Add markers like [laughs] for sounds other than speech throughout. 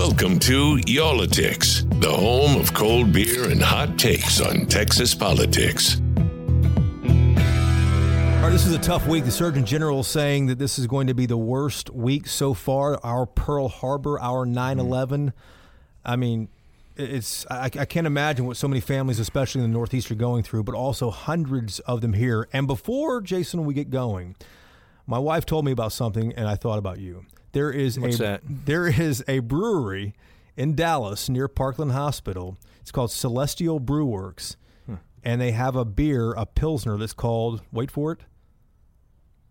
Welcome to Y'all-itics, the home of cold beer and hot takes on Texas politics. All right, this is a tough week. The Surgeon General is saying that this is going to be the worst week so far. Our Pearl Harbor, our 9 11. I mean, it's I, I, can't imagine what so many families, especially in the Northeast, are going through, but also hundreds of them here. And before Jason, we get going, my wife told me about something, and I thought about you. There is What's a that? there is a brewery in Dallas near Parkland Hospital. It's called Celestial Brew Works, and they have a beer, a pilsner that's called wait for it,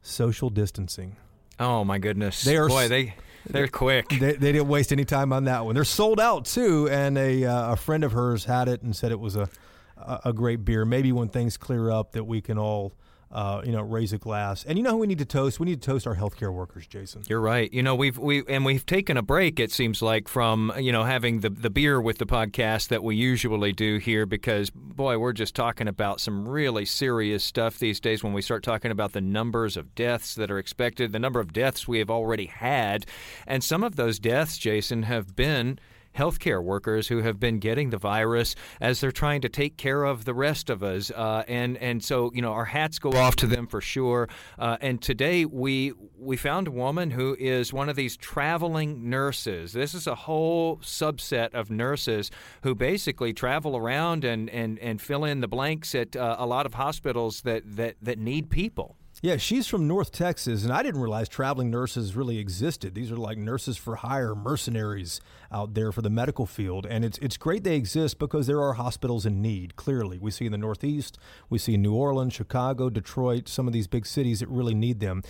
social distancing. Oh my goodness! They are boy they they're quick. They, they didn't waste any time on that one. They're sold out too, and a uh, a friend of hers had it and said it was a a a great beer. Maybe when things clear up, that we can all. Uh, you know, raise a glass, and you know who we need to toast. We need to toast our healthcare workers, Jason. You're right. You know, we've we and we've taken a break. It seems like from you know having the the beer with the podcast that we usually do here because boy, we're just talking about some really serious stuff these days. When we start talking about the numbers of deaths that are expected, the number of deaths we have already had, and some of those deaths, Jason, have been healthcare workers who have been getting the virus as they're trying to take care of the rest of us. Uh, and and so you know our hats go off to them for sure. Uh, and today we we found a woman who is one of these traveling nurses. This is a whole subset of nurses who basically travel around and and, and fill in the blanks at uh, a lot of hospitals that, that that need people. Yeah, she's from North Texas, and I didn't realize traveling nurses really existed. These are like nurses for hire, mercenaries out there for the medical field, and it's it's great they exist because there are hospitals in need. Clearly, we see in the Northeast, we see in New Orleans, Chicago, Detroit, some of these big cities that really need them.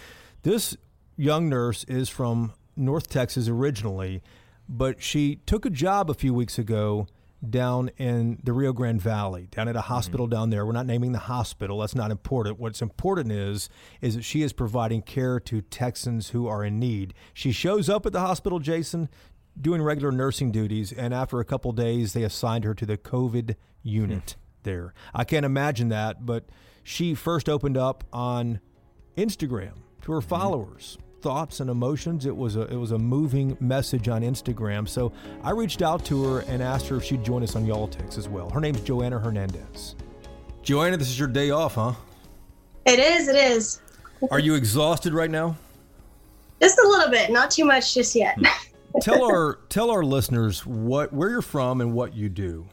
This young nurse is from North Texas originally, but she took a job a few weeks ago down in the Rio Grande Valley, down at a mm-hmm. hospital down there. We're not naming the hospital. That's not important. What's important is is that she is providing care to Texans who are in need. She shows up at the hospital, Jason, doing regular nursing duties, and after a couple days, they assigned her to the COVID unit hmm. there. I can't imagine that, but she first opened up on Instagram to her mm-hmm. followers. Thoughts and emotions. It was a it was a moving message on Instagram. So I reached out to her and asked her if she'd join us on Y'all-itics as well. Her name's Joanna Hernandez. Joanna, this is your day off, huh? It is, it is. Are you exhausted right now? Just a little bit, not too much just yet. Hmm. tell our tell our listeners what where you're from and what you do.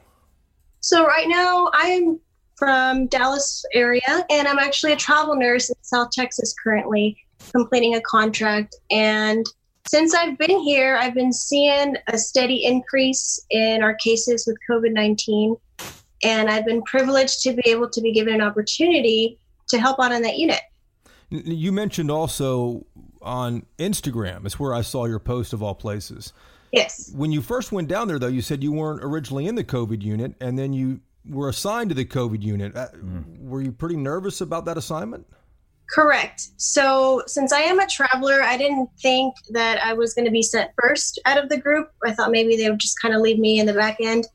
so right now I'm from Dallas area and I'm actually a travel nurse in South Texas currently completing a contract and since I've been here, I've been seeing a steady increase in our cases with COVID 19. And I've been privileged to be able to be given an opportunity to help out on that unit. You mentioned also on Instagram. It's where I saw your post of all places. Yes. When you first went down there, though, you said you weren't originally in the COVID unit, and then you were assigned to the COVID unit. Uh, Were you pretty nervous about that assignment? Correct. So, since I am a traveler, I didn't think that I was going to be sent first out of the group. I thought maybe they would just kind of leave me in the back end.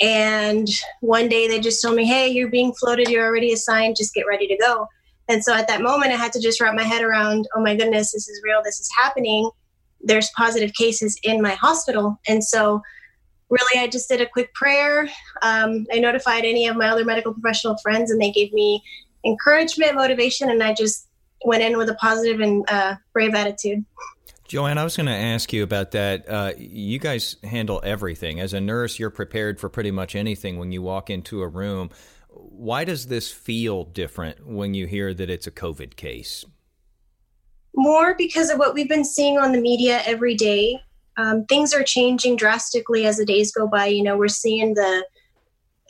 And one day they just told me, hey, you're being floated. You're already assigned. Just get ready to go. And so at that moment, I had to just wrap my head around, oh my goodness, this is real. This is happening. There's positive cases in my hospital. And so, really, I just did a quick prayer. Um, I notified any of my other medical professional friends, and they gave me encouragement, motivation, and I just went in with a positive and uh, brave attitude. Joanne, I was going to ask you about that. Uh, you guys handle everything. As a nurse, you're prepared for pretty much anything when you walk into a room. Why does this feel different when you hear that it's a COVID case? More because of what we've been seeing on the media every day. Um, things are changing drastically as the days go by. You know, we're seeing the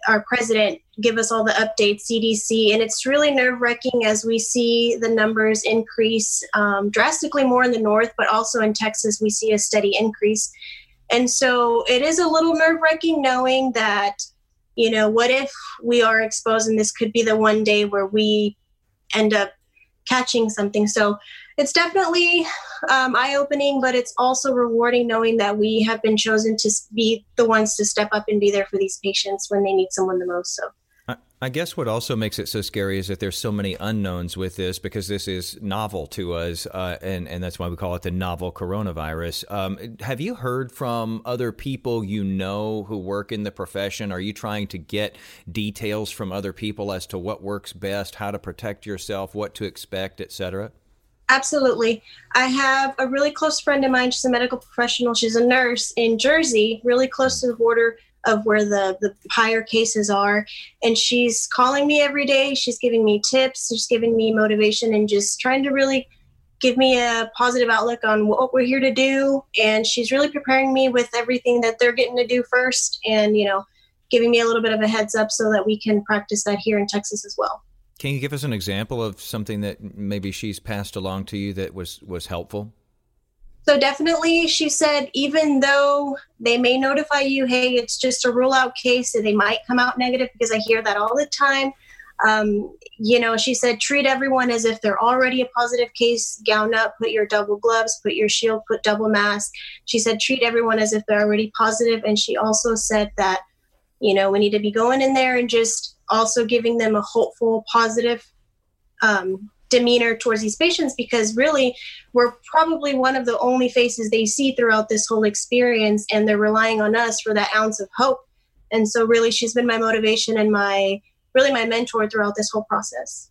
our president give us all the updates, CDC, and it's really nerve wracking as we see the numbers increase um, drastically more in the north, but also in Texas, we see a steady increase. And so it is a little nerve wracking knowing that, you know, what if we are exposed and this could be the one day where we end up catching something. So it's definitely um, eye opening, but it's also rewarding knowing that we have been chosen to be the ones to step up and be there for these patients when they need someone the most. So. I guess what also makes it so scary is that there's so many unknowns with this because this is novel to us, uh, and and that's why we call it the novel coronavirus. Um, have you heard from other people you know who work in the profession? Are you trying to get details from other people as to what works best, how to protect yourself, what to expect, etc.? Absolutely. I have a really close friend of mine. She's a medical professional. She's a nurse in Jersey, really close to the border of where the the higher cases are and she's calling me every day she's giving me tips she's giving me motivation and just trying to really give me a positive outlook on what we're here to do and she's really preparing me with everything that they're getting to do first and you know giving me a little bit of a heads up so that we can practice that here in texas as well can you give us an example of something that maybe she's passed along to you that was was helpful so definitely, she said, even though they may notify you, hey, it's just a rule out case, and they might come out negative because I hear that all the time. Um, you know, she said, treat everyone as if they're already a positive case, gown up, put your double gloves, put your shield, put double mask. She said, treat everyone as if they're already positive. And she also said that, you know, we need to be going in there and just also giving them a hopeful, positive um, demeanor towards these patients because really we're probably one of the only faces they see throughout this whole experience and they're relying on us for that ounce of hope. And so really she's been my motivation and my really my mentor throughout this whole process.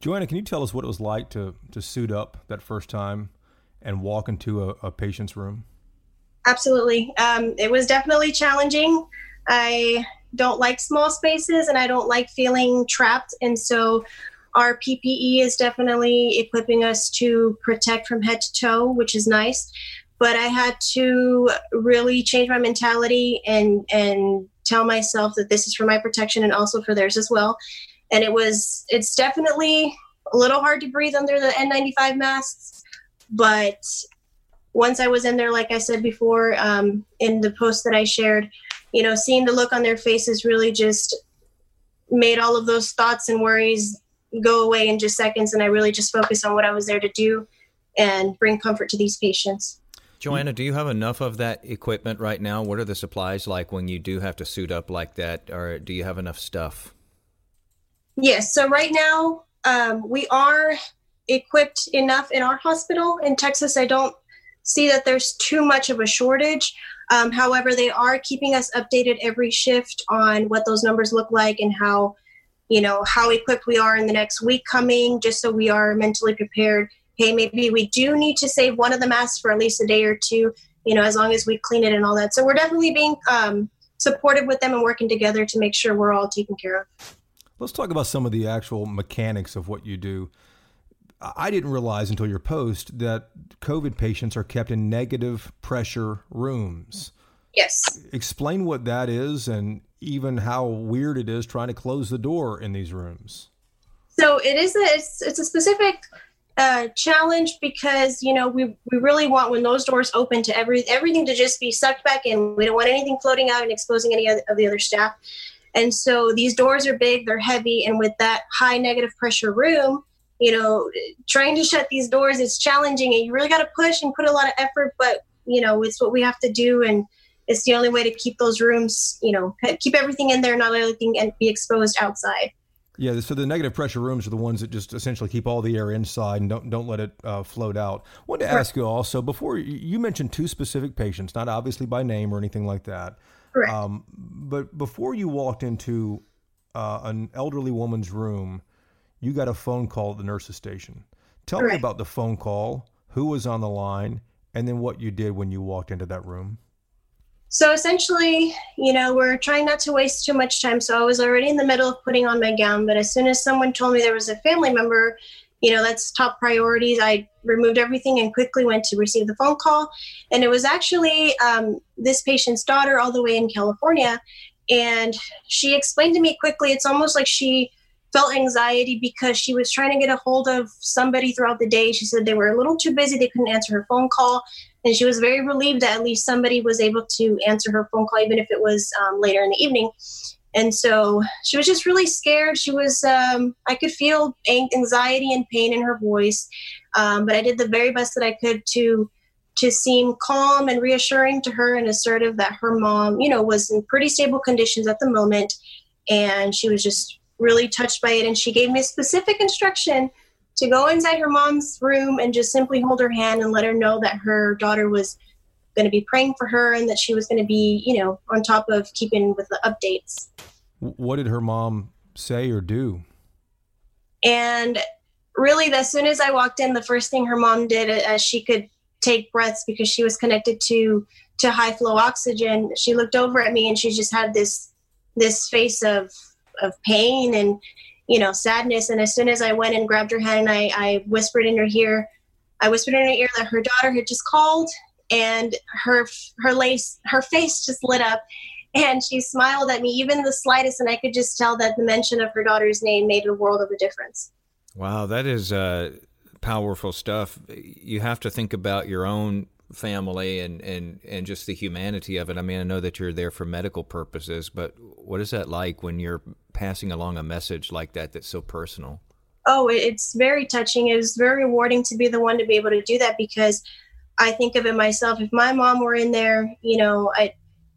Joanna can you tell us what it was like to to suit up that first time and walk into a, a patient's room? Absolutely. Um, it was definitely challenging. I don't like small spaces and i don't like feeling trapped and so our PPE is definitely equipping us to protect from head to toe, which is nice. But I had to really change my mentality and and tell myself that this is for my protection and also for theirs as well. And it was it's definitely a little hard to breathe under the N95 masks, but once I was in there, like I said before, um, in the post that I shared, you know, seeing the look on their faces really just made all of those thoughts and worries go away in just seconds and I really just focused on what I was there to do and bring comfort to these patients. Joanna, do you have enough of that equipment right now? What are the supplies like when you do have to suit up like that, or do you have enough stuff? Yes. So right now, um, we are equipped enough in our hospital in Texas. I don't see that there's too much of a shortage. Um, however, they are keeping us updated every shift on what those numbers look like and how you know, how equipped we are in the next week coming, just so we are mentally prepared. Hey, maybe we do need to save one of the masks for at least a day or two, you know, as long as we clean it and all that. So we're definitely being um, supportive with them and working together to make sure we're all taken care of. Let's talk about some of the actual mechanics of what you do. I didn't realize until your post that COVID patients are kept in negative pressure rooms. Yes. Explain what that is and even how weird it is trying to close the door in these rooms. So it is a it's, it's a specific uh, challenge because you know we we really want when those doors open to every everything to just be sucked back in. We don't want anything floating out and exposing any of the other staff. And so these doors are big, they're heavy, and with that high negative pressure room, you know, trying to shut these doors is challenging, and you really got to push and put a lot of effort. But you know, it's what we have to do, and it's the only way to keep those rooms, you know, keep everything in there, not everything and be exposed outside. Yeah, so the negative pressure rooms are the ones that just essentially keep all the air inside and don't don't let it uh, float out. I wanted to ask you also before you mentioned two specific patients, not obviously by name or anything like that. Correct. Um, but before you walked into uh, an elderly woman's room, you got a phone call at the nurse's station. Tell Correct. me about the phone call, who was on the line, and then what you did when you walked into that room. So essentially, you know, we're trying not to waste too much time. So I was already in the middle of putting on my gown, but as soon as someone told me there was a family member, you know, that's top priorities. I removed everything and quickly went to receive the phone call. And it was actually um, this patient's daughter, all the way in California. And she explained to me quickly, it's almost like she felt anxiety because she was trying to get a hold of somebody throughout the day. She said they were a little too busy, they couldn't answer her phone call. And she was very relieved that at least somebody was able to answer her phone call, even if it was um, later in the evening. And so she was just really scared. She was, um, I could feel anxiety and pain in her voice. Um, but I did the very best that I could to to seem calm and reassuring to her and assertive that her mom, you know, was in pretty stable conditions at the moment. And she was just really touched by it. And she gave me a specific instruction to go inside her mom's room and just simply hold her hand and let her know that her daughter was going to be praying for her and that she was going to be, you know, on top of keeping with the updates. What did her mom say or do? And really, as soon as I walked in, the first thing her mom did, uh, as she could take breaths because she was connected to to high flow oxygen, she looked over at me and she just had this this face of of pain and you know sadness. And as soon as I went and grabbed her hand and I, I whispered in her ear, I whispered in her ear that her daughter had just called and her her lace her face just lit up. And she smiled at me even the slightest and i could just tell that the mention of her daughter's name made a world of a difference. Wow that is uh, powerful stuff. You have to think about your own family and, and, and just the humanity of it. I mean i know that you're there for medical purposes but what is that like when you're passing along a message like that that's so personal oh it's very touching it was very rewarding to be the one to be able to do that because i think of it myself if my mom were in there you know i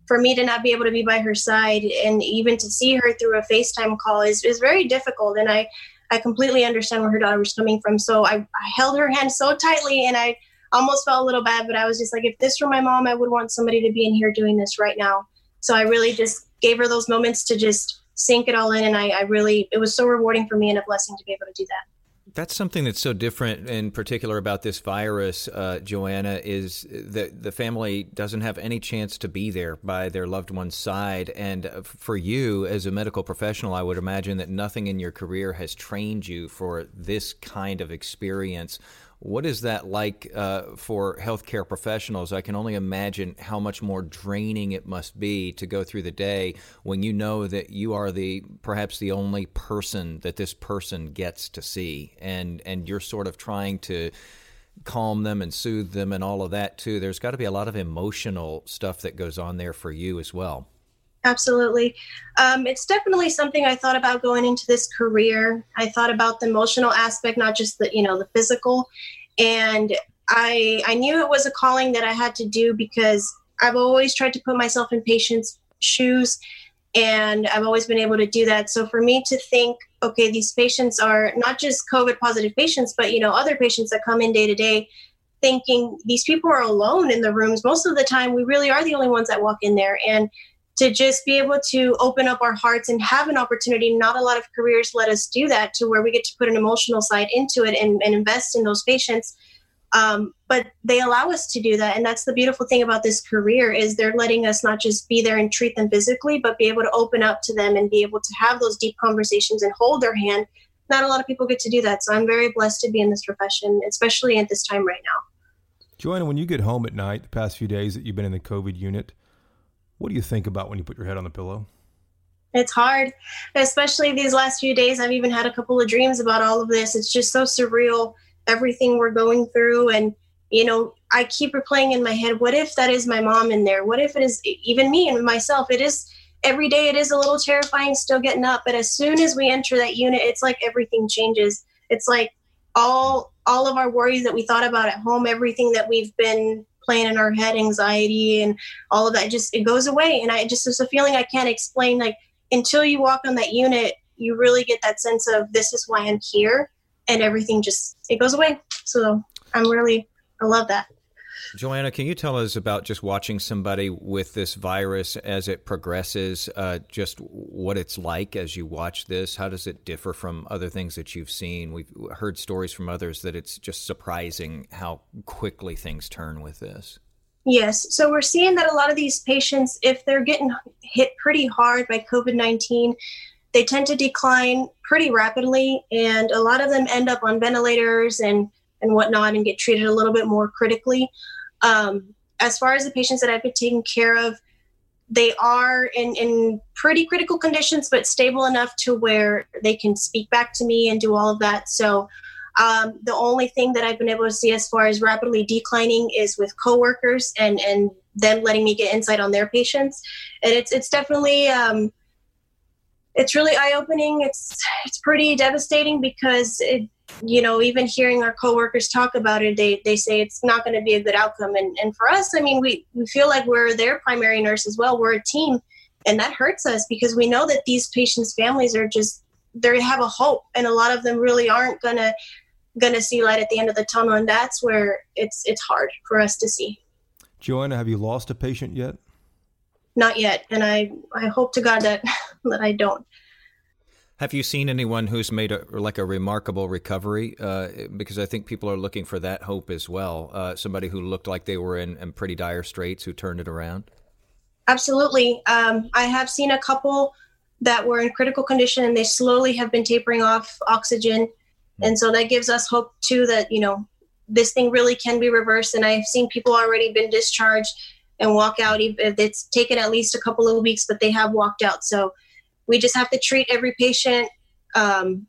for me to not be able to be by her side and even to see her through a FaceTime call is, is very difficult. And I, I completely understand where her daughter was coming from. So I, I held her hand so tightly and I almost felt a little bad, but I was just like, if this were my mom, I would want somebody to be in here doing this right now. So I really just gave her those moments to just sink it all in. And I, I really, it was so rewarding for me and a blessing to be able to do that. That's something that's so different, in particular, about this virus, uh, Joanna, is that the family doesn't have any chance to be there by their loved one's side. And uh, for you, as a medical professional, I would imagine that nothing in your career has trained you for this kind of experience. What is that like uh, for healthcare professionals? I can only imagine how much more draining it must be to go through the day when you know that you are the perhaps the only person that this person gets to see, and and you're sort of trying to calm them and soothe them and all of that too. There's got to be a lot of emotional stuff that goes on there for you as well. Absolutely. Um, it's definitely something I thought about going into this career. I thought about the emotional aspect, not just the, you know, the physical. And I, I knew it was a calling that I had to do because I've always tried to put myself in patients' shoes and I've always been able to do that. So for me to think, okay, these patients are not just COVID positive patients, but you know, other patients that come in day to day thinking these people are alone in the rooms. Most of the time we really are the only ones that walk in there. And to just be able to open up our hearts and have an opportunity. Not a lot of careers let us do that to where we get to put an emotional side into it and, and invest in those patients. Um, but they allow us to do that. And that's the beautiful thing about this career is they're letting us not just be there and treat them physically, but be able to open up to them and be able to have those deep conversations and hold their hand. Not a lot of people get to do that. So I'm very blessed to be in this profession, especially at this time right now. Joanna, when you get home at night, the past few days that you've been in the COVID unit, what do you think about when you put your head on the pillow? It's hard, especially these last few days. I've even had a couple of dreams about all of this. It's just so surreal, everything we're going through. And, you know, I keep replaying in my head, what if that is my mom in there? What if it is even me and myself? It is every day, it is a little terrifying still getting up. But as soon as we enter that unit, it's like everything changes. It's like all all of our worries that we thought about at home, everything that we've been playing in our head, anxiety and all of that just it goes away. And I just it's a feeling I can't explain. Like until you walk on that unit, you really get that sense of this is why I'm here, and everything just it goes away. So I'm really I love that. Joanna, can you tell us about just watching somebody with this virus as it progresses? Uh, just what it's like as you watch this? How does it differ from other things that you've seen? We've heard stories from others that it's just surprising how quickly things turn with this. Yes. So we're seeing that a lot of these patients, if they're getting hit pretty hard by COVID 19, they tend to decline pretty rapidly. And a lot of them end up on ventilators and, and whatnot and get treated a little bit more critically. Um, as far as the patients that I've been taking care of, they are in, in pretty critical conditions, but stable enough to where they can speak back to me and do all of that. So Um, the only thing that I've been able to see as far as rapidly declining is with coworkers and and them letting me get insight on their patients, and it's it's definitely um, it's really eye opening. It's it's pretty devastating because it you know even hearing our coworkers talk about it they they say it's not going to be a good outcome. And and for us i mean we we feel like we're their primary nurse as well. We're a team and that hurts us because we know that these patients families are just they have a hope and a lot of them really aren't going to going to see light at the end of the tunnel. And that's where it's it's hard for us to see. Joanna have you lost a patient yet? Not yet. And i i hope to god that [laughs] that i don't have you seen anyone who's made a like a remarkable recovery? Uh, because I think people are looking for that hope as well. Uh, somebody who looked like they were in, in, pretty dire straits who turned it around. Absolutely, um, I have seen a couple that were in critical condition and they slowly have been tapering off oxygen, mm-hmm. and so that gives us hope too that you know this thing really can be reversed. And I've seen people already been discharged and walk out. It's taken at least a couple of weeks, but they have walked out. So we just have to treat every patient um,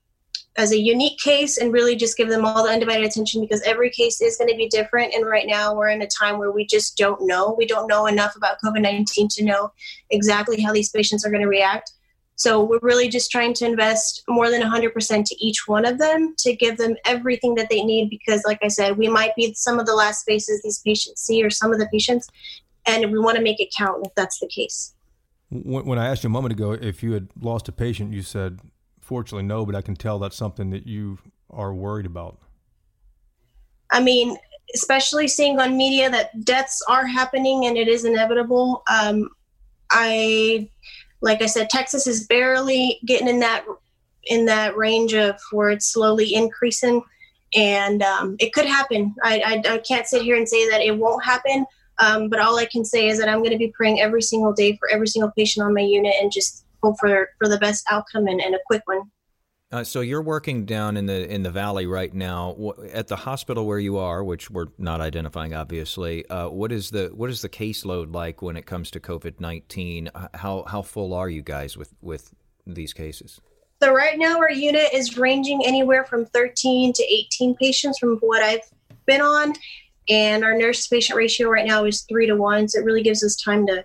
as a unique case and really just give them all the undivided attention because every case is going to be different. And right now, we're in a time where we just don't know. We don't know enough about COVID 19 to know exactly how these patients are going to react. So we're really just trying to invest more than 100% to each one of them to give them everything that they need because, like I said, we might be some of the last faces these patients see or some of the patients, and we want to make it count if that's the case. When I asked you a moment ago if you had lost a patient, you said, fortunately, no, but I can tell that's something that you are worried about. I mean, especially seeing on media that deaths are happening and it is inevitable. Um, I, like I said, Texas is barely getting in that in that range of where it's slowly increasing, and um, it could happen. I, I, I can't sit here and say that it won't happen, um, but all I can say is that I'm going to be praying every single day for every single patient on my unit and just hope for, for the best outcome and, and a quick one. Uh, so you're working down in the in the valley right now at the hospital where you are, which we're not identifying, obviously. Uh, what is the what is the caseload like when it comes to COVID nineteen? How how full are you guys with with these cases? So right now our unit is ranging anywhere from 13 to 18 patients from what I've been on, and our nurse patient ratio right now is three to one so it really gives us time to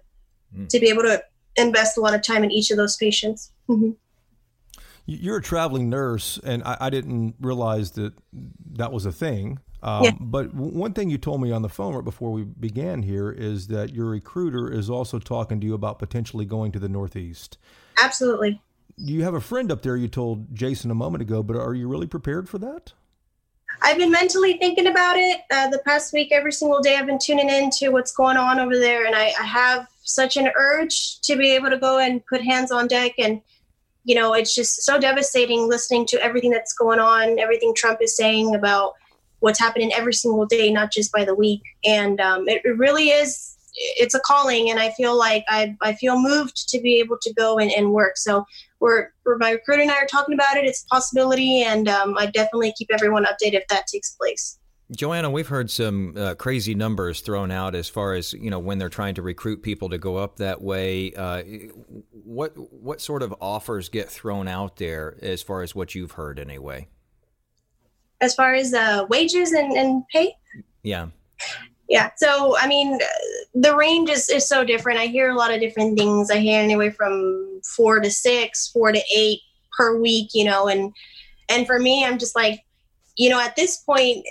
mm. to be able to invest a lot of time in each of those patients mm-hmm. you're a traveling nurse and I, I, didn't realize that that was a thing um, yeah. but one thing you told me on the phone right before we began here is that your recruiter is also talking to you about potentially going to the northeast absolutely you have a friend up there you told jason a moment ago but are you really prepared for that I've been mentally thinking about it uh, the past week. Every single day, I've been tuning in to what's going on over there, and I, I, have such an urge to be able to go and put hands on deck. And you know, it's just so devastating listening to everything that's going on, everything Trump is saying about what's happening every single day, not just by the week. And um, it, it really is it's a calling and i feel like i, I feel moved to be able to go and, and work so we're, we're my recruiter and i are talking about it it's a possibility and um, i definitely keep everyone updated if that takes place Joanna, we've heard some uh, crazy numbers thrown out as far as you know when they're trying to recruit people to go up that way. Uh, what what sort of offers get thrown out there as far as what you've heard anyway? As far as uh, wages and, and pay? Yeah. Yeah. So, I mean, the range is, is so different. I hear a lot of different things. I hear anywhere from four to six, four to eight per week, you know, and, and for me, I'm just like, you know, at this point,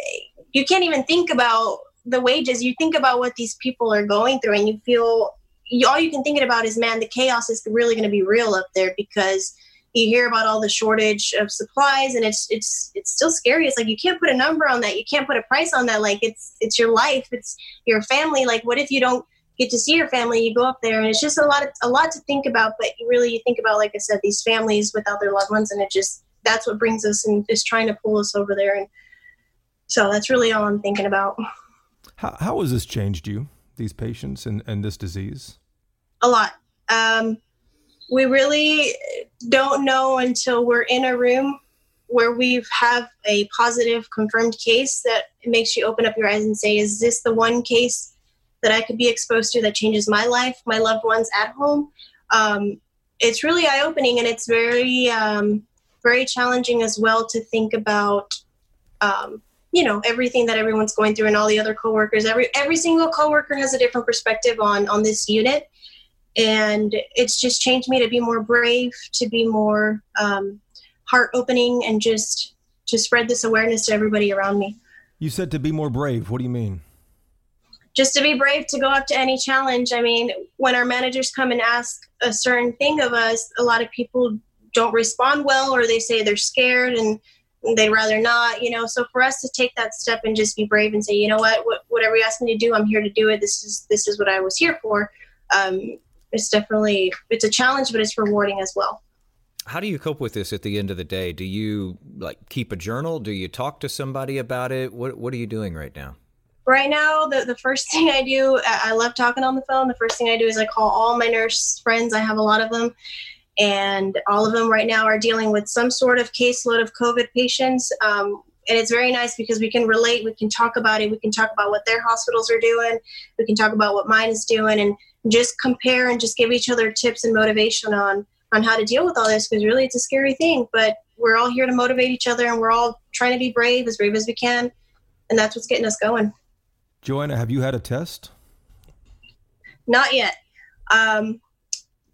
you can't even think about the wages. You think about what these people are going through and you feel you, all you can think about is, man, the chaos is really going to be real up there because you hear about all the shortage of supplies and it's it's it's still scary. It's like you can't put a number on that. You can't put a price on that. Like it's it's your life. It's your family. Like what if you don't get to see your family? You go up there and it's just a lot of, a lot to think about but you really you think about like i said these families without their loved ones and it just that's what brings us and is trying to pull us over there. And so that's really all i'm thinking about. How, how has this changed you these patients and, and this disease? A lot. Um, we really don't know until we're in a room where we have a positive confirmed case that makes you open up your eyes and say, is this the one case that I could be exposed to that changes my life, my loved ones at home? Um, it's really eye opening and it's very, um, very challenging as well to think about um, you know everything that everyone's going through and all the other coworkers every every single coworker has a different perspective on on this unit and it's just changed me to be more brave to be more um, heart opening and just to spread this awareness to everybody around me you said to be more brave what do you mean just to be brave to go up to any challenge i mean when our managers come and ask a certain thing of us a lot of people don't respond well or they say they're scared and they'd rather not, you know. So for us to take that step and just be brave and say, you know what, whatever you ask me to do, I'm here to do it. This is this is what I was here for. Um, it's definitely it's a challenge, but it's rewarding as well. How do you cope with this at the end of the day? Do you like keep a journal? Do you talk to somebody about it? What What are you doing right now? Right now, the, the first [laughs] thing I do, I love talking on the phone. The first thing I do is I call all my nurse friends. I have a lot of them, and all of them right now are dealing with some sort of caseload of COVID patients. Um, and it's very nice because we can relate, we can talk about it, we can talk about what their hospitals are doing, we can talk about what mine is doing, and just compare and just give each other tips and motivation on on how to deal with all this because really it's a scary thing but we're all here to motivate each other and we're all trying to be brave as brave as we can and that's what's getting us going. Joanna have you had a test? Not yet. Um,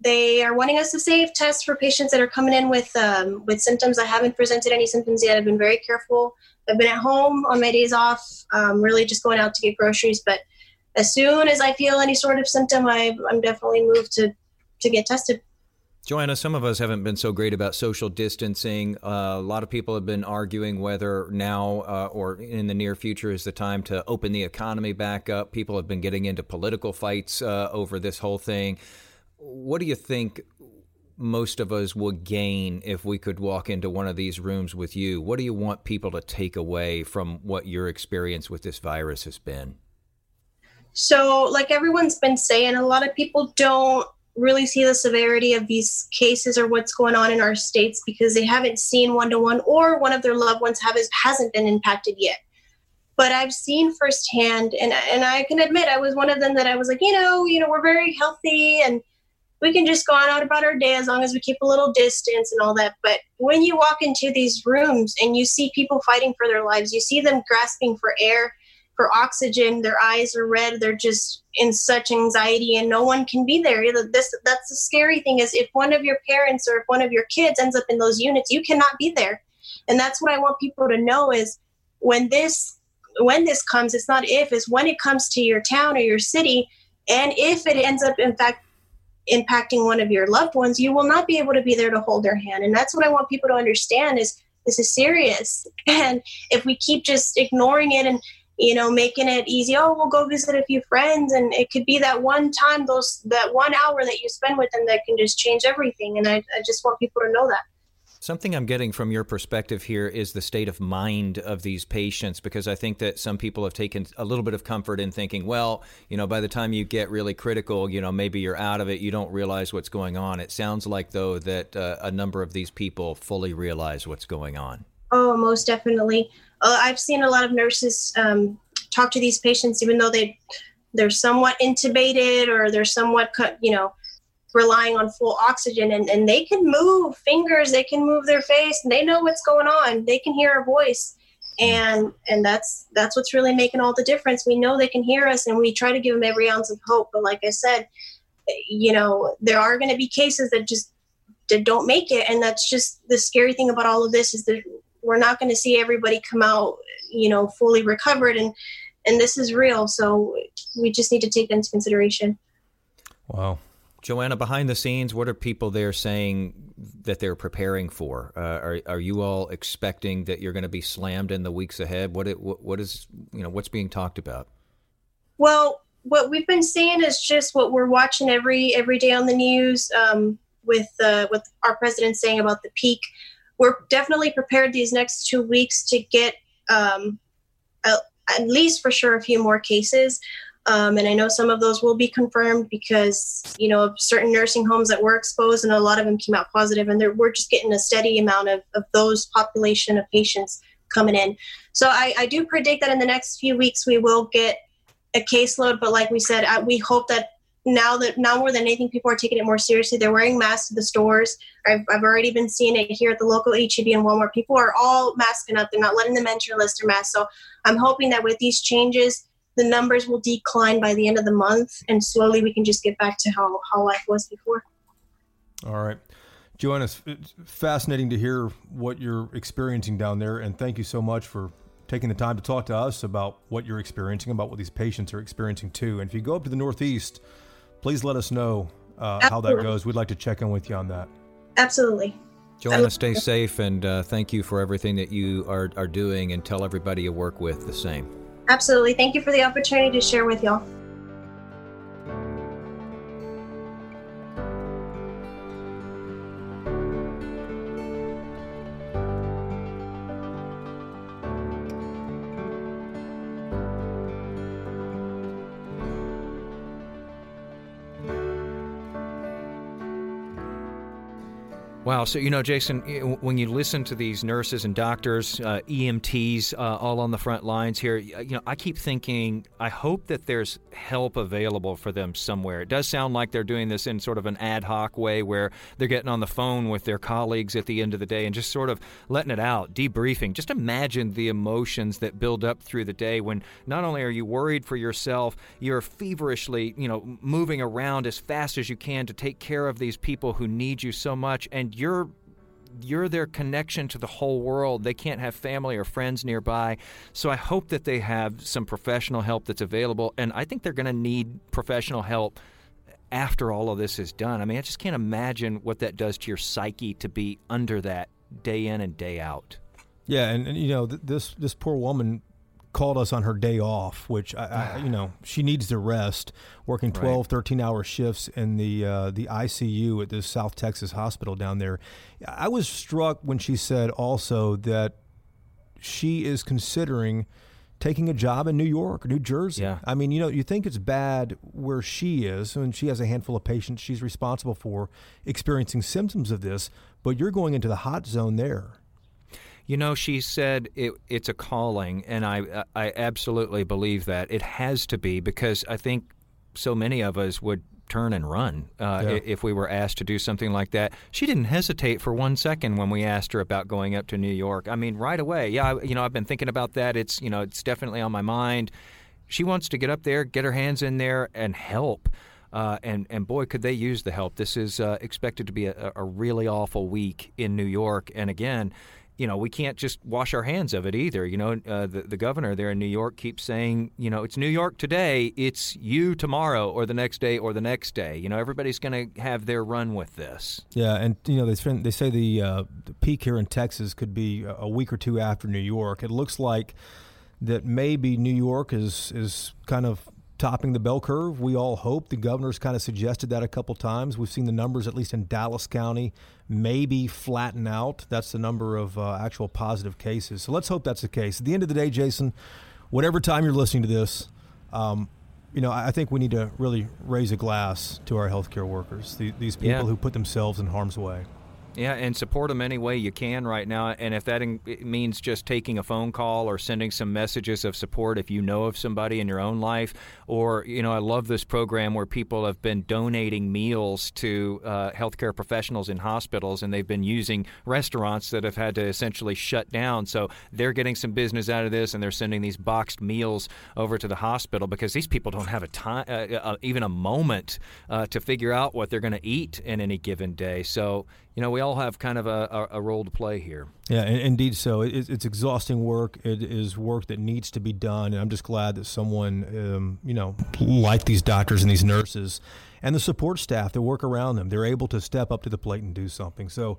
they are wanting us to save tests for patients that are coming in with um, with symptoms. I haven't presented any symptoms yet. I've been very careful. I've been at home on my days off, um, really just going out to get groceries. But as soon as I feel any sort of symptom, I, I'm definitely moved to to get tested. Joanna, some of us haven't been so great about social distancing. Uh, a lot of people have been arguing whether now uh, or in the near future is the time to open the economy back up. People have been getting into political fights uh, over this whole thing what do you think most of us would gain if we could walk into one of these rooms with you? What do you want people to take away from what your experience with this virus has been? So, like everyone's been saying, a lot of people don't really see the severity of these cases or what's going on in our states because they haven't seen one to one or one of their loved ones have hasn't been impacted yet. But I've seen firsthand, and and I can admit I was one of them that I was like, you know, you know, we're very healthy and we can just go on out about our day as long as we keep a little distance and all that. But when you walk into these rooms and you see people fighting for their lives, you see them grasping for air, for oxygen, their eyes are red, they're just in such anxiety and no one can be there. This that's the scary thing is if one of your parents or if one of your kids ends up in those units, you cannot be there. And that's what I want people to know is when this when this comes, it's not if, it's when it comes to your town or your city. And if it ends up in fact impacting one of your loved ones, you will not be able to be there to hold their hand. And that's what I want people to understand is this is serious. [laughs] And if we keep just ignoring it and you know making it easy oh we'll go visit a few friends and it could be that one time those that one hour that you spend with them that can just change everything and i, I just want people to know that Something I'm getting from your perspective here is the state of mind of these patients, because I think that some people have taken a little bit of comfort in thinking, well, you know, by the time you get really critical, you know, maybe you're out of it, you don't realize what's going on. It sounds like, though, that uh, a number of these people fully realize what's going on. Oh, most definitely. Uh, I've seen a lot of nurses um, talk to these patients, even though they they're somewhat intubated or they're somewhat, you know, relying on full oxygen and, and they can move fingers they can move their face and they know what's going on they can hear a voice. And and that's that's what's really making all the difference. We know they can hear us and we try to give them every ounce of hope but like i said you know there are going to be cases that just that don't make it and that's just the scary thing about all of this is that we're not going to see everybody come out you know fully recovered and and this is real so we just need to take that into consideration. Wow Joanna, behind the scenes, what are people there saying that they're preparing for? Uh, are are you all expecting that you're going to be slammed in the weeks ahead? What it, what, what is you know what's being talked about? Well, what we've been seeing is just what we're watching every every day on the news um, with uh, with our president saying about the peak. We're definitely prepared these next two weeks to get um, a, at least for sure a few more cases. Um, and I know some of those will be confirmed because, you know, certain nursing homes that were exposed and a lot of them came out positive and we're just getting a steady amount of, of those population of patients coming in. So I, I do predict that in the next few weeks we will get a caseload, but like we said, I, we hope that now that now more than anything, people are taking it more seriously. They're wearing masks in the stores. I've, I've already been seeing it here at the local HEB and Walmart. People are all masking up. They're not letting them enter unless they're masked. So I'm hoping that with these changes, the numbers will decline by the end of the month, and slowly we can just get back to how, how life was before. All right. Joanna, it's fascinating to hear what you're experiencing down there, and thank you so much for taking the time to talk to us about what you're experiencing, about what these patients are experiencing too. And if you go up to the Northeast, please let us know uh, how that goes. We'd like to check in with you on that. Absolutely. Joanna, stay safe and uh, thank you for everything that you are, are doing and tell everybody you work with the same. Absolutely. Thank you for the opportunity to share with y'all. Wow. So, you know, Jason, when you listen to these nurses and doctors, uh, EMTs, uh, all on the front lines here, you know, I keep thinking, I hope that there's help available for them somewhere. It does sound like they're doing this in sort of an ad hoc way where they're getting on the phone with their colleagues at the end of the day and just sort of letting it out, debriefing. Just imagine the emotions that build up through the day when not only are you worried for yourself, you're feverishly, you know, moving around as fast as you can to take care of these people who need you so much. And you're you're you're their connection to the whole world. They can't have family or friends nearby. So I hope that they have some professional help that's available. And I think they're going to need professional help after all of this is done. I mean, I just can't imagine what that does to your psyche to be under that day in and day out. Yeah, and, and you know th- this this poor woman called us on her day off, which I, I, you know she needs to rest, working 12, right. 13 hour shifts in the uh, the ICU at this South Texas hospital down there. I was struck when she said also that she is considering taking a job in New York or New Jersey. Yeah. I mean, you know, you think it's bad where she is, and she has a handful of patients she's responsible for experiencing symptoms of this, but you're going into the hot zone there. You know, she said it, it's a calling, and I I absolutely believe that it has to be because I think so many of us would turn and run uh, yeah. if we were asked to do something like that. She didn't hesitate for one second when we asked her about going up to New York. I mean, right away. Yeah, I, you know, I've been thinking about that. It's you know, it's definitely on my mind. She wants to get up there, get her hands in there, and help. Uh, and and boy, could they use the help. This is uh, expected to be a, a really awful week in New York, and again you know, we can't just wash our hands of it either. You know, uh, the, the governor there in New York keeps saying, you know, it's New York today, it's you tomorrow or the next day or the next day. You know, everybody's going to have their run with this. Yeah, and you know, they they say the, uh, the peak here in Texas could be a week or two after New York. It looks like that maybe New York is is kind of topping the bell curve. We all hope. The governor's kind of suggested that a couple times. We've seen the numbers, at least in Dallas County, maybe flatten out. That's the number of uh, actual positive cases. So let's hope that's the case. At the end of the day, Jason, whatever time you're listening to this, um, you know, I think we need to really raise a glass to our healthcare workers, the, these people yeah. who put themselves in harm's way. Yeah, and support them any way you can right now. And if that in, means just taking a phone call or sending some messages of support if you know of somebody in your own life, or, you know, I love this program where people have been donating meals to uh, healthcare professionals in hospitals and they've been using restaurants that have had to essentially shut down. So they're getting some business out of this and they're sending these boxed meals over to the hospital because these people don't have a time, uh, uh, even a moment uh, to figure out what they're going to eat in any given day. So, you know, we all have kind of a, a, role to play here. Yeah, indeed. So it, it's exhausting work. It is work that needs to be done, and I'm just glad that someone, um, you know, like these doctors and these nurses, and the support staff that work around them, they're able to step up to the plate and do something. So.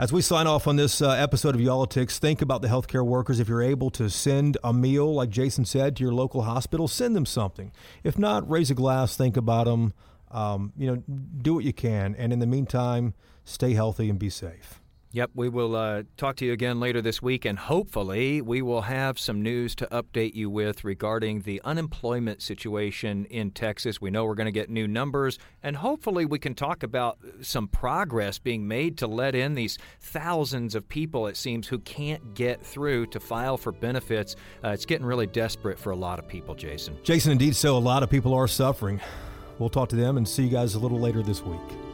As we sign off on this uh, episode of Y'all-itics, think about the healthcare workers. If you're able to send a meal, like Jason said, to your local hospital, send them something. If not, raise a glass, think about them. Um, you know, do what you can. And in the meantime, stay healthy and be safe. Yep, we will uh, talk to you again later this week, and hopefully, we will have some news to update you with regarding the unemployment situation in Texas. We know we're going to get new numbers, and hopefully, we can talk about some progress being made to let in these thousands of people, it seems, who can't get through to file for benefits. Uh, it's getting really desperate for a lot of people, Jason. Jason, indeed so. A lot of people are suffering. We'll talk to them and see you guys a little later this week.